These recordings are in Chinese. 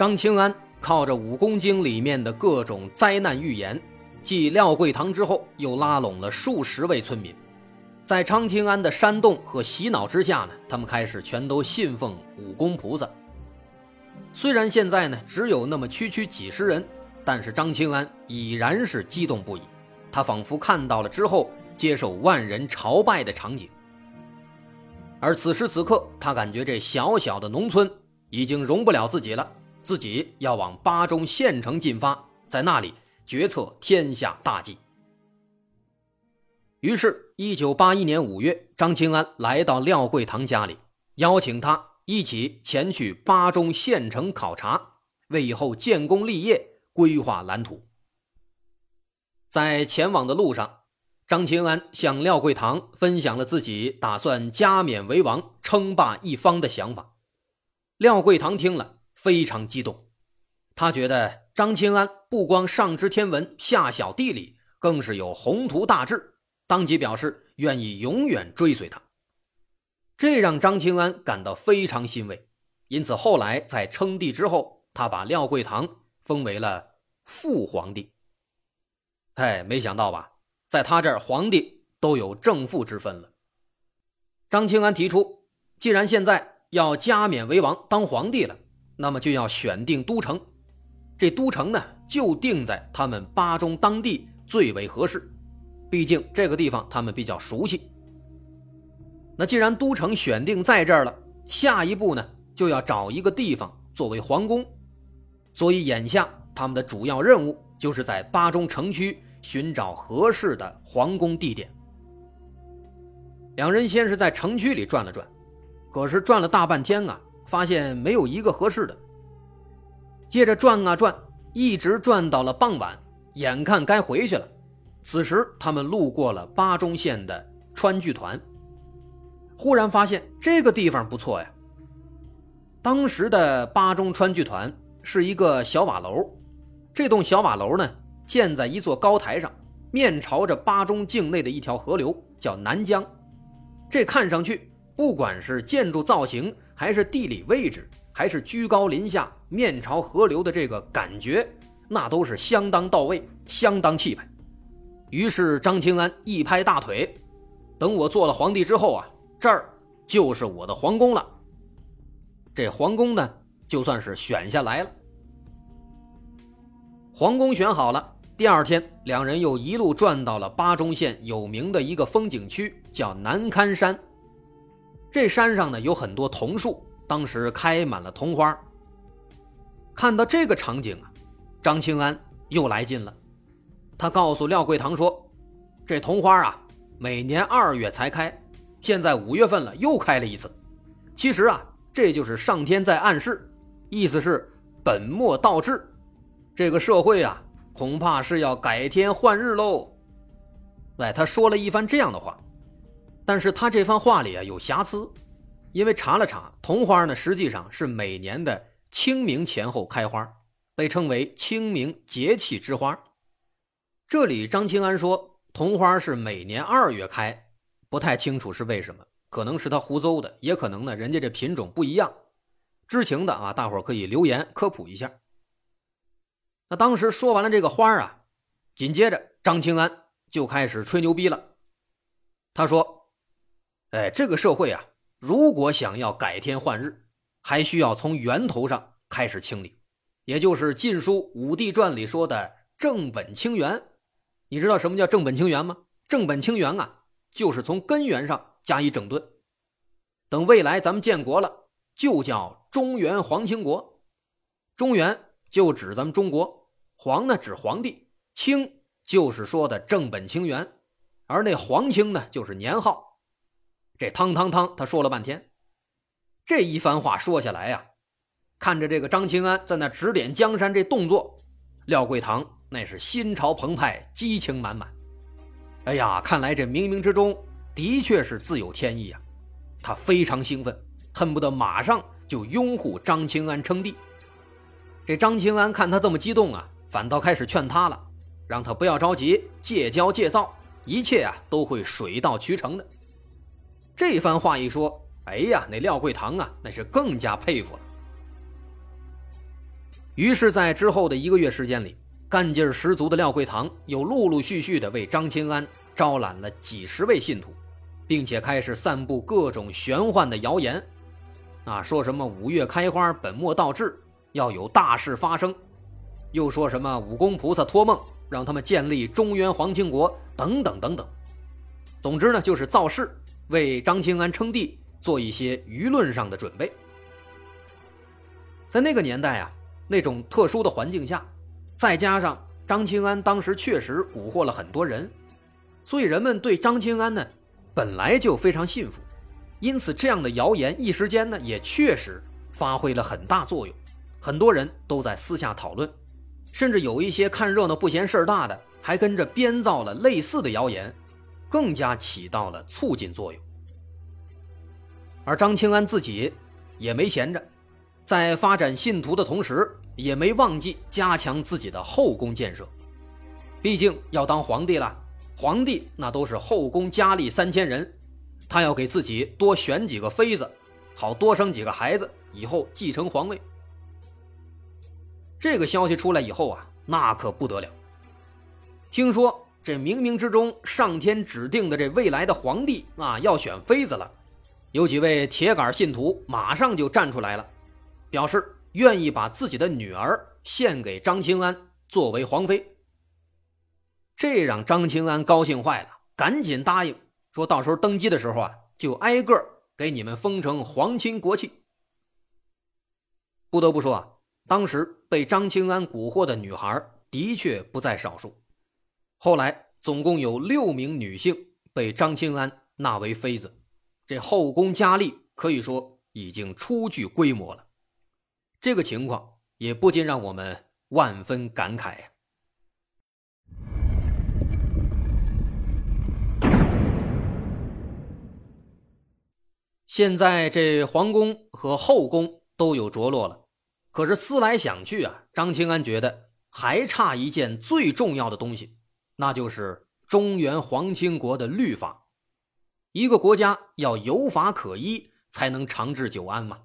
张清安靠着《武功经》里面的各种灾难预言，继廖桂堂之后，又拉拢了数十位村民，在张清安的煽动和洗脑之下呢，他们开始全都信奉武功菩萨。虽然现在呢只有那么区区几十人，但是张清安已然是激动不已。他仿佛看到了之后接受万人朝拜的场景，而此时此刻，他感觉这小小的农村已经容不了自己了，自己要往巴中县城进发，在那里决策天下大计。于是，一九八一年五月，张清安来到廖桂堂家里，邀请他一起前去巴中县城考察，为以后建功立业规划蓝图。在前往的路上，张清安向廖桂堂分享了自己打算加冕为王、称霸一方的想法。廖桂堂听了非常激动，他觉得张清安不光上知天文、下晓地理，更是有宏图大志，当即表示愿意永远追随他。这让张清安感到非常欣慰，因此后来在称帝之后，他把廖桂堂封为了父皇帝。哎，没想到吧，在他这儿，皇帝都有正父之分了。张清安提出，既然现在要加冕为王、当皇帝了，那么就要选定都城。这都城呢，就定在他们巴中当地最为合适，毕竟这个地方他们比较熟悉。那既然都城选定在这儿了，下一步呢，就要找一个地方作为皇宫。所以眼下他们的主要任务就是在巴中城区。寻找合适的皇宫地点。两人先是在城区里转了转，可是转了大半天啊，发现没有一个合适的。接着转啊转，一直转到了傍晚，眼看该回去了。此时他们路过了巴中县的川剧团，忽然发现这个地方不错呀。当时的巴中川剧团是一个小瓦楼，这栋小瓦楼呢。建在一座高台上，面朝着巴中境内的一条河流，叫南江。这看上去，不管是建筑造型，还是地理位置，还是居高临下面朝河流的这个感觉，那都是相当到位，相当气派。于是张清安一拍大腿：“等我做了皇帝之后啊，这儿就是我的皇宫了。”这皇宫呢，就算是选下来了。皇宫选好了。第二天，两人又一路转到了巴中县有名的一个风景区，叫南堪山。这山上呢有很多桐树，当时开满了桐花。看到这个场景啊，张清安又来劲了。他告诉廖桂堂说：“这桐花啊，每年二月才开，现在五月份了，又开了一次。其实啊，这就是上天在暗示，意思是本末倒置，这个社会啊。”恐怕是要改天换日喽。哎，他说了一番这样的话，但是他这番话里啊有瑕疵，因为查了查，桐花呢实际上是每年的清明前后开花，被称为清明节气之花。这里张清安说桐花是每年二月开，不太清楚是为什么，可能是他胡诌的，也可能呢人家这品种不一样。知情的啊，大伙可以留言科普一下。那当时说完了这个花啊，紧接着张清安就开始吹牛逼了。他说：“哎，这个社会啊，如果想要改天换日，还需要从源头上开始清理，也就是《晋书·武帝传》里说的正本清源。你知道什么叫正本清源吗？正本清源啊，就是从根源上加以整顿。等未来咱们建国了，就叫中原皇清国。中原就指咱们中国。”皇呢指皇帝，清就是说的正本清源，而那皇清呢就是年号。这汤汤汤，他说了半天，这一番话说下来呀，看着这个张清安在那指点江山这动作，廖桂堂那是心潮澎湃，激情满满。哎呀，看来这冥冥之中的确是自有天意啊！他非常兴奋，恨不得马上就拥护张清安称帝。这张清安看他这么激动啊，反倒开始劝他了，让他不要着急，戒骄戒躁，一切啊都会水到渠成的。这番话一说，哎呀，那廖桂堂啊，那是更加佩服了。于是，在之后的一个月时间里，干劲十足的廖桂堂又陆陆续续的为张清安招揽了几十位信徒，并且开始散布各种玄幻的谣言，啊，说什么五月开花，本末倒置。要有大事发生，又说什么武功菩萨托梦让他们建立中原皇清国等等等等。总之呢，就是造势，为张清安称帝做一些舆论上的准备。在那个年代啊，那种特殊的环境下，再加上张清安当时确实蛊惑了很多人，所以人们对张清安呢本来就非常信服，因此这样的谣言一时间呢也确实发挥了很大作用。很多人都在私下讨论，甚至有一些看热闹不嫌事儿大的，还跟着编造了类似的谣言，更加起到了促进作用。而张清安自己也没闲着，在发展信徒的同时，也没忘记加强自己的后宫建设。毕竟要当皇帝了，皇帝那都是后宫佳丽三千人，他要给自己多选几个妃子，好多生几个孩子，以后继承皇位。这个消息出来以后啊，那可不得了。听说这冥冥之中上天指定的这未来的皇帝啊，要选妃子了，有几位铁杆信徒马上就站出来了，表示愿意把自己的女儿献给张清安作为皇妃。这让张清安高兴坏了，赶紧答应说，到时候登基的时候啊，就挨个给你们封成皇亲国戚。不得不说啊。当时被张清安蛊惑的女孩的确不在少数，后来总共有六名女性被张清安纳为妃子，这后宫佳丽可以说已经初具规模了。这个情况也不禁让我们万分感慨呀。现在这皇宫和后宫都有着落了。可是思来想去啊，张清安觉得还差一件最重要的东西，那就是中原皇清国的律法。一个国家要有法可依，才能长治久安嘛。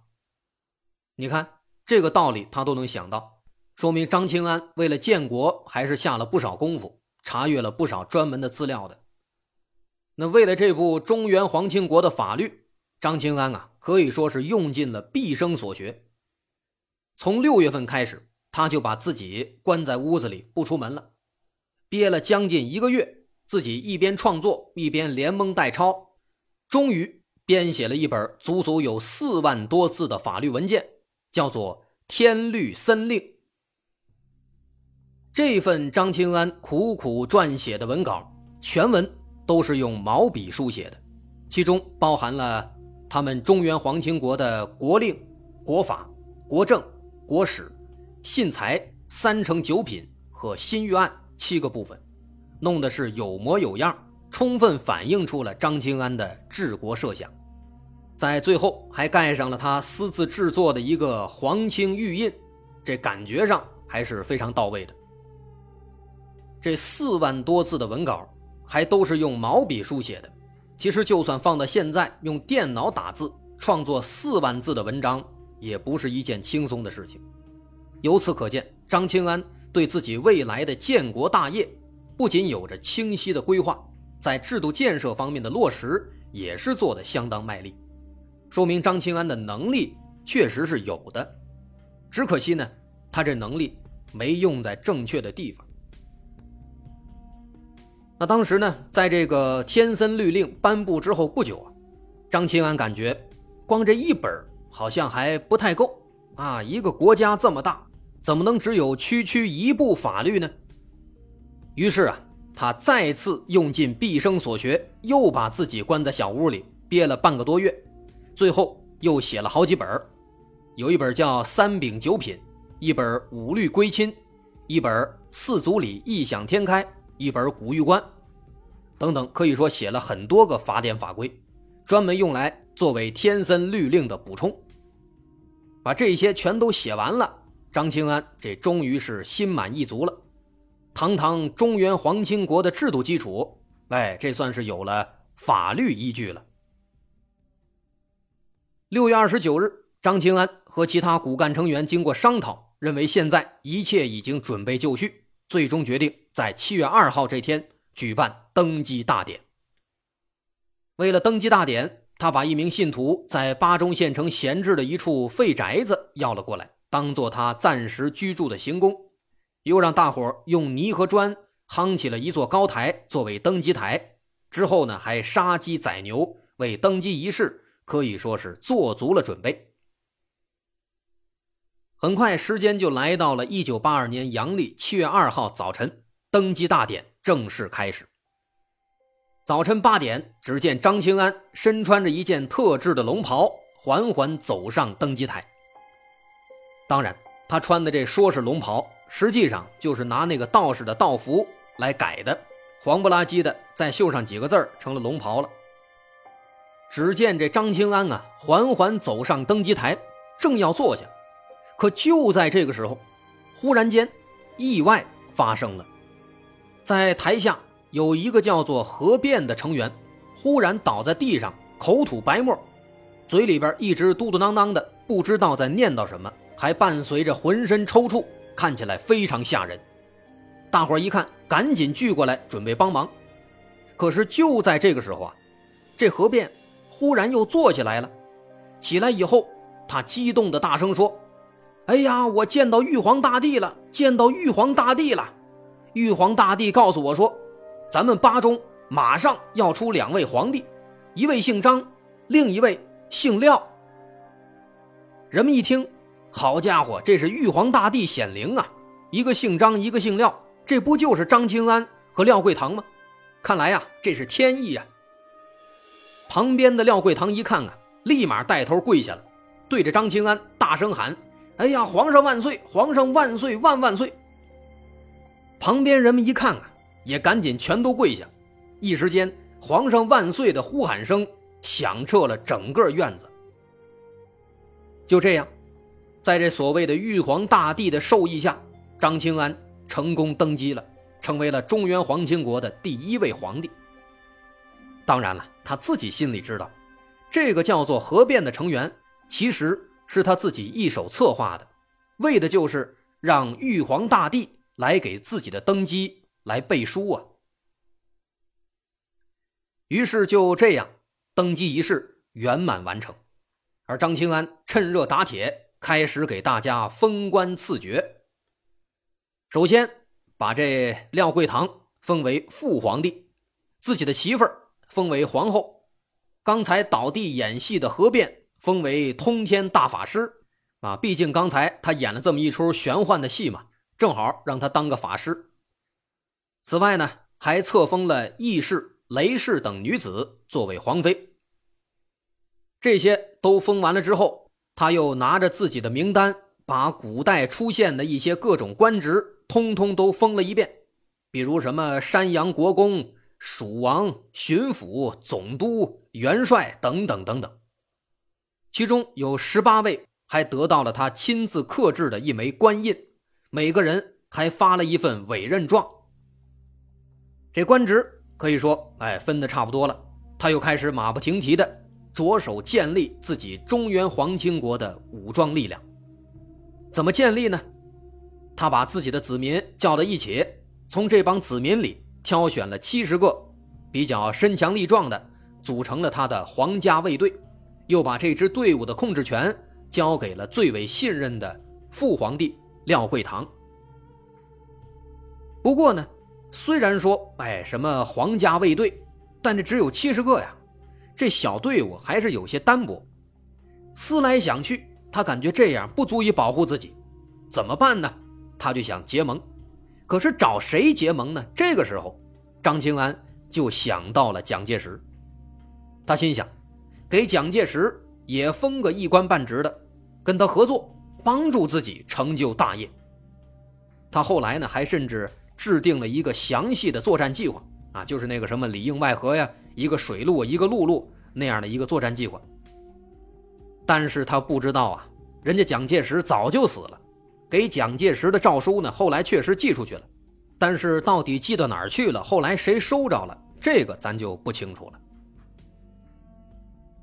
你看这个道理，他都能想到，说明张清安为了建国还是下了不少功夫，查阅了不少专门的资料的。那为了这部中原皇清国的法律，张清安啊可以说是用尽了毕生所学。从六月份开始，他就把自己关在屋子里不出门了，憋了将近一个月，自己一边创作一边连蒙带抄，终于编写了一本足足有四万多字的法律文件，叫做《天律森令》。这份张清安苦苦撰写的文稿，全文都是用毛笔书写的，其中包含了他们中原皇清国的国令、国法、国政。国史、信财、三成九品和新预案七个部分，弄的是有模有样，充分反映出了张清安的治国设想。在最后还盖上了他私自制作的一个皇清玉印，这感觉上还是非常到位的。这四万多字的文稿还都是用毛笔书写的，其实就算放到现在，用电脑打字创作四万字的文章。也不是一件轻松的事情。由此可见，张清安对自己未来的建国大业，不仅有着清晰的规划，在制度建设方面的落实也是做的相当卖力，说明张清安的能力确实是有的。只可惜呢，他这能力没用在正确的地方。那当时呢，在这个天森律令颁布之后不久啊，张清安感觉光这一本好像还不太够啊！一个国家这么大，怎么能只有区区一部法律呢？于是啊，他再次用尽毕生所学，又把自己关在小屋里憋了半个多月，最后又写了好几本有一本叫《三秉九品》，一本《五律归亲》，一本《四祖礼异想天开》，一本《古玉观》，等等，可以说写了很多个法典法规，专门用来作为天森律令的补充。把这些全都写完了，张清安这终于是心满意足了。堂堂中原皇亲国的制度基础，哎，这算是有了法律依据了。六月二十九日，张清安和其他骨干成员经过商讨，认为现在一切已经准备就绪，最终决定在七月二号这天举办登基大典。为了登基大典，他把一名信徒在巴中县城闲置的一处废宅子要了过来，当做他暂时居住的行宫。又让大伙用泥和砖夯起了一座高台作为登基台，之后呢，还杀鸡宰牛，为登基仪式可以说是做足了准备。很快，时间就来到了一九八二年阳历七月二号早晨，登基大典正式开始。早晨八点，只见张清安身穿着一件特制的龙袍，缓缓走上登基台。当然，他穿的这说是龙袍。实际上就是拿那个道士的道服来改的，黄不拉几的，再绣上几个字成了龙袍了。只见这张清安啊，缓缓走上登基台，正要坐下，可就在这个时候，忽然间，意外发生了，在台下有一个叫做何变的成员，忽然倒在地上，口吐白沫，嘴里边一直嘟嘟囔囔的，不知道在念叨什么，还伴随着浑身抽搐。看起来非常吓人，大伙一看，赶紧聚过来准备帮忙。可是就在这个时候啊，这何变忽然又坐起来了。起来以后，他激动的大声说：“哎呀，我见到玉皇大帝了！见到玉皇大帝了！玉皇大帝告诉我说，咱们巴中马上要出两位皇帝，一位姓张，另一位姓廖。”人们一听。好家伙，这是玉皇大帝显灵啊！一个姓张，一个姓廖，这不就是张清安和廖桂堂吗？看来呀，这是天意呀！旁边的廖桂堂一看啊，立马带头跪下了，对着张清安大声喊：“哎呀，皇上万岁！皇上万岁万万岁！”旁边人们一看啊，也赶紧全都跪下，一时间“皇上万岁”的呼喊声响彻了整个院子。就这样。在这所谓的玉皇大帝的授意下，张清安成功登基了，成为了中原皇亲国的第一位皇帝。当然了，他自己心里知道，这个叫做何变的成员，其实是他自己一手策划的，为的就是让玉皇大帝来给自己的登基来背书啊。于是就这样，登基仪式圆满完成，而张清安趁热打铁。开始给大家封官赐爵。首先把这廖桂堂封为副皇帝，自己的媳妇儿封为皇后，刚才倒地演戏的何变封为通天大法师。啊，毕竟刚才他演了这么一出玄幻的戏嘛，正好让他当个法师。此外呢，还册封了义氏、雷氏等女子作为皇妃。这些都封完了之后。他又拿着自己的名单，把古代出现的一些各种官职通通都封了一遍，比如什么山阳国公、蜀王、巡抚、总督、元帅等等等等。其中有十八位还得到了他亲自刻制的一枚官印，每个人还发了一份委任状。这官职可以说，哎，分的差不多了，他又开始马不停蹄的。着手建立自己中原皇亲国的武装力量，怎么建立呢？他把自己的子民叫到一起，从这帮子民里挑选了七十个比较身强力壮的，组成了他的皇家卫队，又把这支队伍的控制权交给了最为信任的父皇帝廖桂堂。不过呢，虽然说哎什么皇家卫队，但这只有七十个呀。这小队伍还是有些单薄，思来想去，他感觉这样不足以保护自己，怎么办呢？他就想结盟，可是找谁结盟呢？这个时候，张清安就想到了蒋介石，他心想，给蒋介石也封个一官半职的，跟他合作，帮助自己成就大业。他后来呢，还甚至制定了一个详细的作战计划啊，就是那个什么里应外合呀，一个水路，一个陆路那样的一个作战计划。但是他不知道啊，人家蒋介石早就死了，给蒋介石的诏书呢，后来确实寄出去了，但是到底寄到哪儿去了，后来谁收着了，这个咱就不清楚了。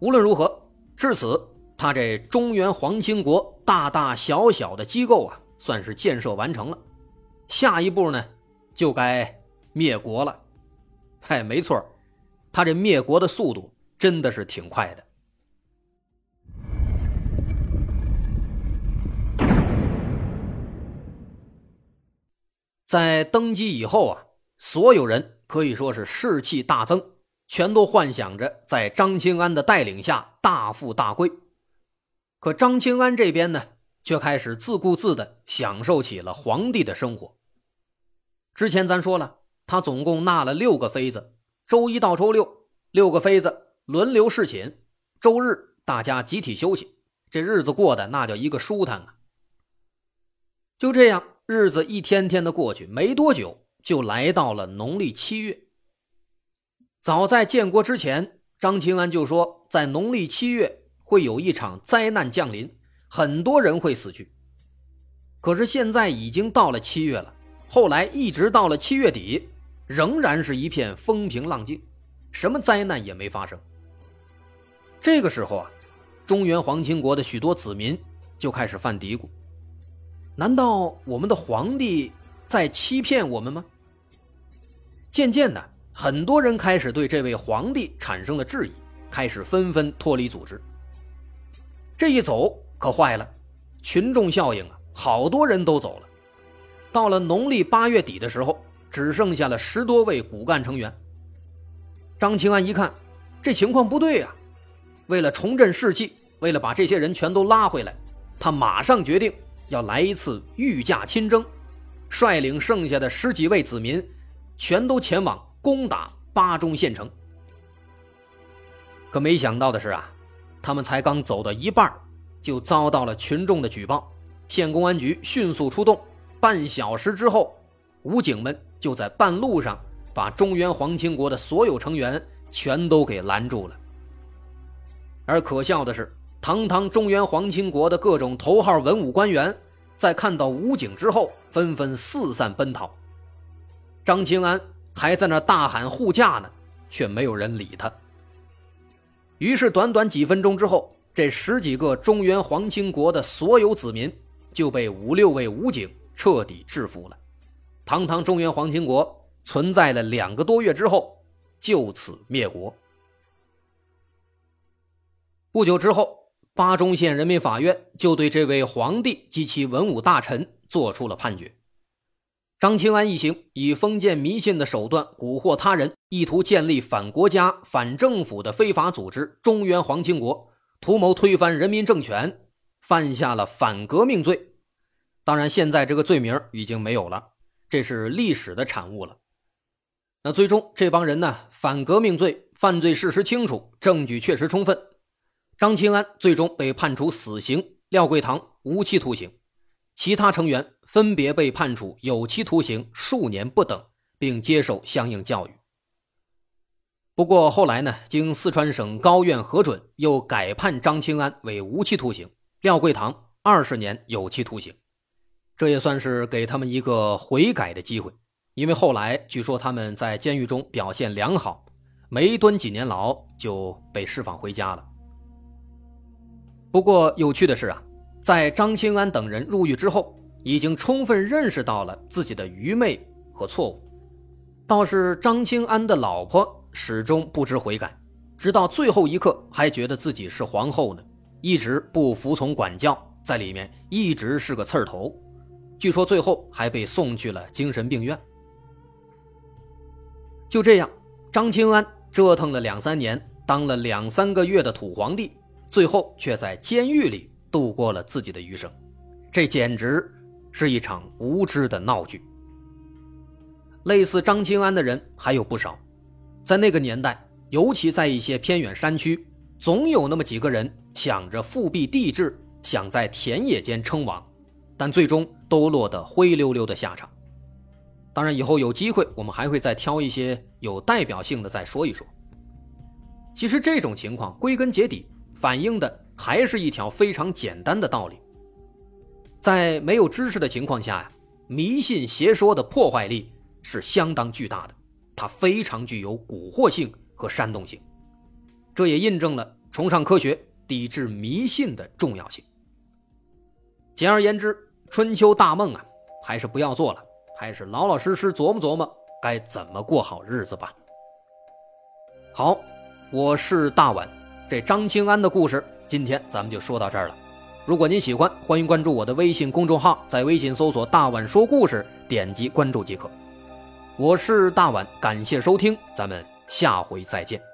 无论如何，至此，他这中原皇亲国大大小小的机构啊，算是建设完成了。下一步呢，就该灭国了。嗨，没错，他这灭国的速度真的是挺快的。在登基以后啊，所有人可以说是士气大增，全都幻想着在张清安的带领下大富大贵。可张清安这边呢，却开始自顾自的享受起了皇帝的生活。之前咱说了，他总共纳了六个妃子，周一到周六，六个妃子轮流侍寝，周日大家集体休息，这日子过得那叫一个舒坦啊。就这样。日子一天天的过去，没多久就来到了农历七月。早在建国之前，张清安就说，在农历七月会有一场灾难降临，很多人会死去。可是现在已经到了七月了，后来一直到了七月底，仍然是一片风平浪静，什么灾难也没发生。这个时候啊，中原皇亲国的许多子民就开始犯嘀咕。难道我们的皇帝在欺骗我们吗？渐渐的，很多人开始对这位皇帝产生了质疑，开始纷纷脱离组织。这一走可坏了，群众效应啊，好多人都走了。到了农历八月底的时候，只剩下了十多位骨干成员。张清安一看，这情况不对呀，为了重振士气，为了把这些人全都拉回来，他马上决定。要来一次御驾亲征，率领剩下的十几位子民，全都前往攻打巴中县城。可没想到的是啊，他们才刚走到一半，就遭到了群众的举报。县公安局迅速出动，半小时之后，武警们就在半路上把中原皇亲国的所有成员全都给拦住了。而可笑的是。堂堂中原皇亲国的各种头号文武官员，在看到武警之后，纷纷四散奔逃。张清安还在那大喊护驾呢，却没有人理他。于是，短短几分钟之后，这十几个中原皇亲国的所有子民就被五六位武警彻底制服了。堂堂中原皇亲国存在了两个多月之后，就此灭国。不久之后。巴中县人民法院就对这位皇帝及其文武大臣作出了判决。张清安一行以封建迷信的手段蛊惑他人，意图建立反国家、反政府的非法组织——中原皇亲国，图谋推翻人民政权，犯下了反革命罪。当然，现在这个罪名已经没有了，这是历史的产物了。那最终这帮人呢，反革命罪犯罪事实清楚，证据确实充分。张清安最终被判处死刑，廖桂堂无期徒刑，其他成员分别被判处有期徒刑数年不等，并接受相应教育。不过后来呢，经四川省高院核准，又改判张清安为无期徒刑，廖桂堂二十年有期徒刑，这也算是给他们一个悔改的机会。因为后来据说他们在监狱中表现良好，没蹲几年牢就被释放回家了。不过有趣的是啊，在张清安等人入狱之后，已经充分认识到了自己的愚昧和错误。倒是张清安的老婆始终不知悔改，直到最后一刻还觉得自己是皇后呢，一直不服从管教，在里面一直是个刺儿头。据说最后还被送去了精神病院。就这样，张清安折腾了两三年，当了两三个月的土皇帝。最后却在监狱里度过了自己的余生，这简直是一场无知的闹剧。类似张清安的人还有不少，在那个年代，尤其在一些偏远山区，总有那么几个人想着复辟帝制，想在田野间称王，但最终都落得灰溜溜的下场。当然，以后有机会我们还会再挑一些有代表性的再说一说。其实这种情况归根结底反映的还是一条非常简单的道理：在没有知识的情况下呀，迷信邪说的破坏力是相当巨大的，它非常具有蛊惑性和煽动性。这也印证了崇尚科学、抵制迷信的重要性。简而言之，春秋大梦啊，还是不要做了，还是老老实实琢磨琢磨该怎么过好日子吧。好。我是大碗，这张清安的故事，今天咱们就说到这儿了。如果您喜欢，欢迎关注我的微信公众号，在微信搜索“大碗说故事”，点击关注即可。我是大碗，感谢收听，咱们下回再见。